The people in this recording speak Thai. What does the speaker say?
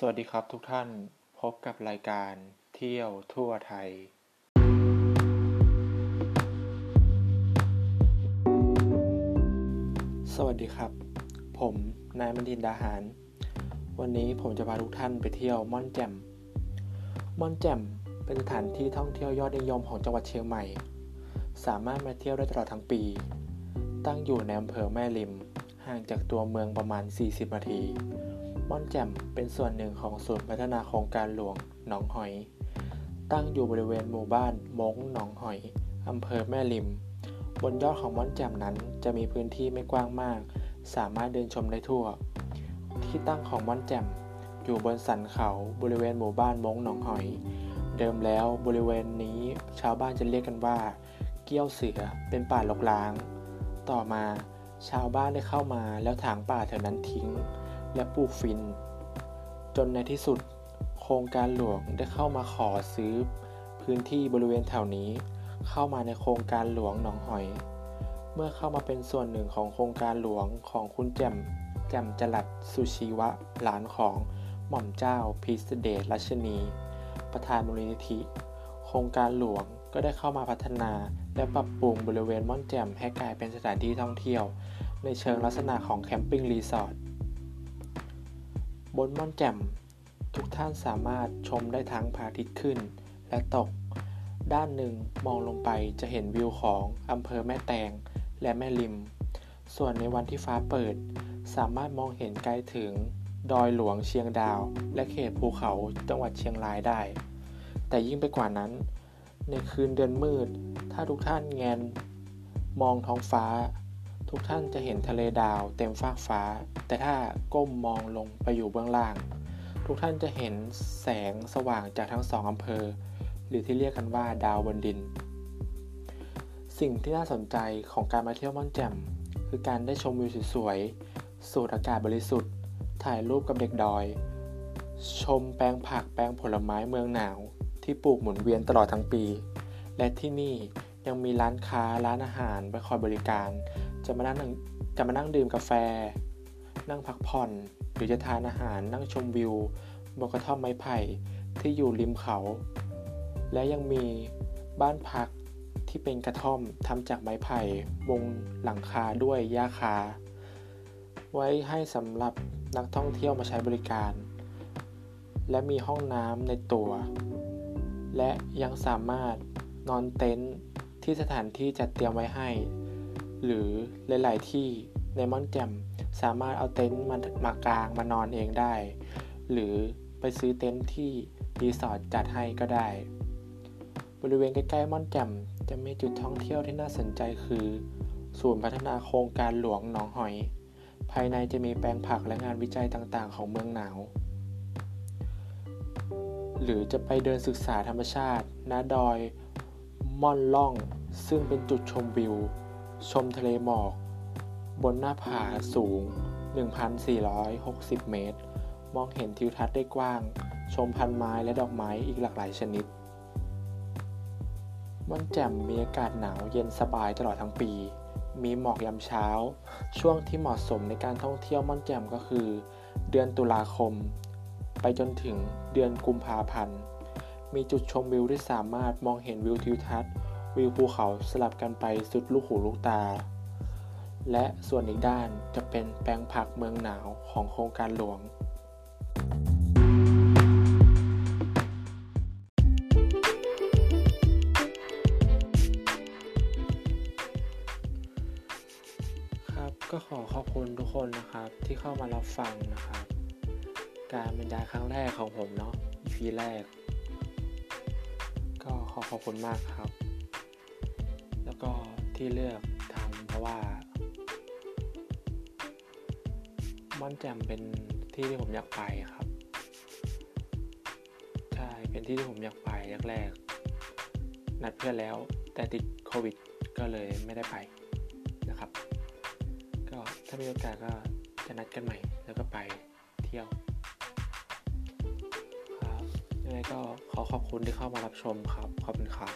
สวัสดีครับทุกท่านพบกับรายการเที่ยวทั่วไทย สวัสดีครับ ผมนายมณินดาหาร วันนี้ผมจะพาทุกท่านไปเที่ยวม่อนแจ่มม่อนแจ่มเป็นสถานที่ท่องเที่ยวยอดนิยมของจังหวัดเชียงใหม่ สามารถมาเที่ยวได้ตลอดทั้งปี ตั้งอยู่ในอำเภอแม่ริม ห่างจากตัวเมืองประมาณ 40 นาที ม่อนแจ่มเป็นส่วนหนึ่งของศูนย์พัฒนาโครงการหลวงหนองหอย ตั้งอยู่บริเวณหมู่บ้านมงหนองหอยอำเภอแม่ริม บนยอดของม่อนแจ่มนั้นจะมีพื้นที่ไม่กว้างมาก สามารถเดินชมได้ทั่ว ที่ตั้งของม่อนแจ่มอยู่บนสันเขาบริเวณหมู่บ้านมงหนองหอย เดิมแล้วบริเวณนี้ชาวบ้านจะเรียกกันว่า เกี้ยวเสือเป็นป่ารกร้าง ต่อมาชาวบ้านได้เข้ามาแล้วถางป่าแถวนั้นทิ้ง และปลูกฟินจนในที่สุดโครงการหลวงได้เข้ามาขอซื้อ พื้นที่บริเวณแถวนี้ เข้ามาในโครงการหลวงหนองหอย เมื่อเข้ามาเป็นส่วนหนึ่งของโครงการหลวงของคุณแจ่มแจ่มจรัดสุชีวะหลานของหม่อมเจ้าพีสเดชรัชนี ประธานมูลนิธิ โครงการหลวงก็ได้เข้ามาพัฒนาและปรับปรุงบริเวณม่อนแจ่มให้กลายเป็นสถานที่ท่องเที่ยว ในเชิงลักษณะของแคมปิ้งรีสอร์ท บนม่อนแจ่ม ทุกท่านสามารถชมได้ทั้งพระอาทิตย์ขึ้น และตก ด้านหนึ่งมองลงไปจะเห็นวิวของอำเภอแม่แตงและแม่ริม ส่วนในวันที่ฟ้าเปิด สามารถมองเห็นไกลถึง ดอยหลวงเชียงดาว และเขตภูเขาจังหวัดเชียงรายได้ แต่ยิ่งไปกว่านั้น ในคืนเดือนมืด ถ้าทุกท่านแงน มองท้องฟ้า ทุกท่านจะเห็นทะเลดาวเต็มฟากฟ้า แต่ถ้าก้มมองลงไปอยู่เบื้องล่าง ทุกท่านจะเห็นแสงสว่างจากทั้งสองอำเภอ หรือที่เรียกกันว่าดาวบนดิน สิ่งที่น่าสนใจของการมาเที่ยวม่อนแจ่มคือการได้ชมวิวสวยๆ สูดอากาศบริสุทธิ์ ถ่ายรูปกับเด็กดอย ชมแปลงผักแปลงผลไม้เมืองหนาว ที่ปลูกหมุนเวียนตลอดทั้งปี และที่นี่ยังมีร้านค้าร้านอาหารไว้คอยบริการ จะมานั่งจะมานั่งดื่มกาแฟ นั่งพักผ่อน หรือจะทานอาหารนั่งชมวิวบนกระท่อมไม้ไผ่ที่อยู่ริมเขา และยังมีบ้านพักที่เป็นกระท่อมทำจากไม้ไผ่วงหลังคาด้วยหญ้าคา ไว้ให้สำหรับนักท่องเที่ยวมาใช้บริการ และมีห้องน้ำในตัว และยังสามารถนอนเต็นท์ที่สถานที่จัดเตรียมไว้ให้ หรือหลาย ๆ ที่ในมอนแจ่มสามารถเอาเต็นท์มามากางมานอนเองได้ หรือไปซื้อเต็นท์ที่รีสอร์ทจัดให้ก็ได้ บริเวณใกล้ ๆ มอนแจ่มจะมีจุดท่องเที่ยวที่น่าสนใจคือ ศูนย์พัฒนาโครงการหลวงหนองหอย ภายในจะมีแปลงผักและงานวิจัยต่าง ๆ ของเมืองหนาว หรือจะไปเดินศึกษาธรรมชาติณดอยม่อนล่อง ซึ่งเป็นจุดชมวิว ชมทะเลหมอก บนหน้าผาสูง 1,460 เมตร มองเห็นทิวทัศน์ได้กว้าง ชมพันไม้และดอกไม้อีกหลากหลายชนิดม่อนแจ่มมีอากาศหนาวเย็นสบายตลอดทั้งปี มีหมอกยามเช้า ช่วงที่เหมาะสมในการท่องเที่ยวม่อนแจ่มก็คือ เดือนตุลาคม ไปจนถึงเดือนกุมภาพันธ์ มีจุดชมวิวที่สามารถมองเห็นวิวทิวทัศน์ วิวภูเขาสลับกันไปสุดลูกหูลูกตา และส่วนอีกด้านจะเป็นแปลงผักเมืองหนาวของโครงการหลวง ครับก็ขอขอบคุณทุกคนนะครับที่เข้ามารับฟังนะครับ การบรรยายครั้งแรกของผมเนาะ EP แรก ก็ขอขอบคุณมากครับ ก็ที่เลือกทำเพราะว่าม่อนแจ่มเป็นที่ที่ผมอยากไปครับ ใช่ เป็นที่ที่ผมอยากไปแรกๆนัดเพื่อนแล้ว แต่ติดโควิดก็เลยไม่ได้ไปนะครับ ก็ถ้ามีโอกาสก็จะนัดกันใหม่ แล้วก็ไปเที่ยวครับยังไงก็ขอขอบคุณที่เข้ามารับชมครับ ขอบคุณครับ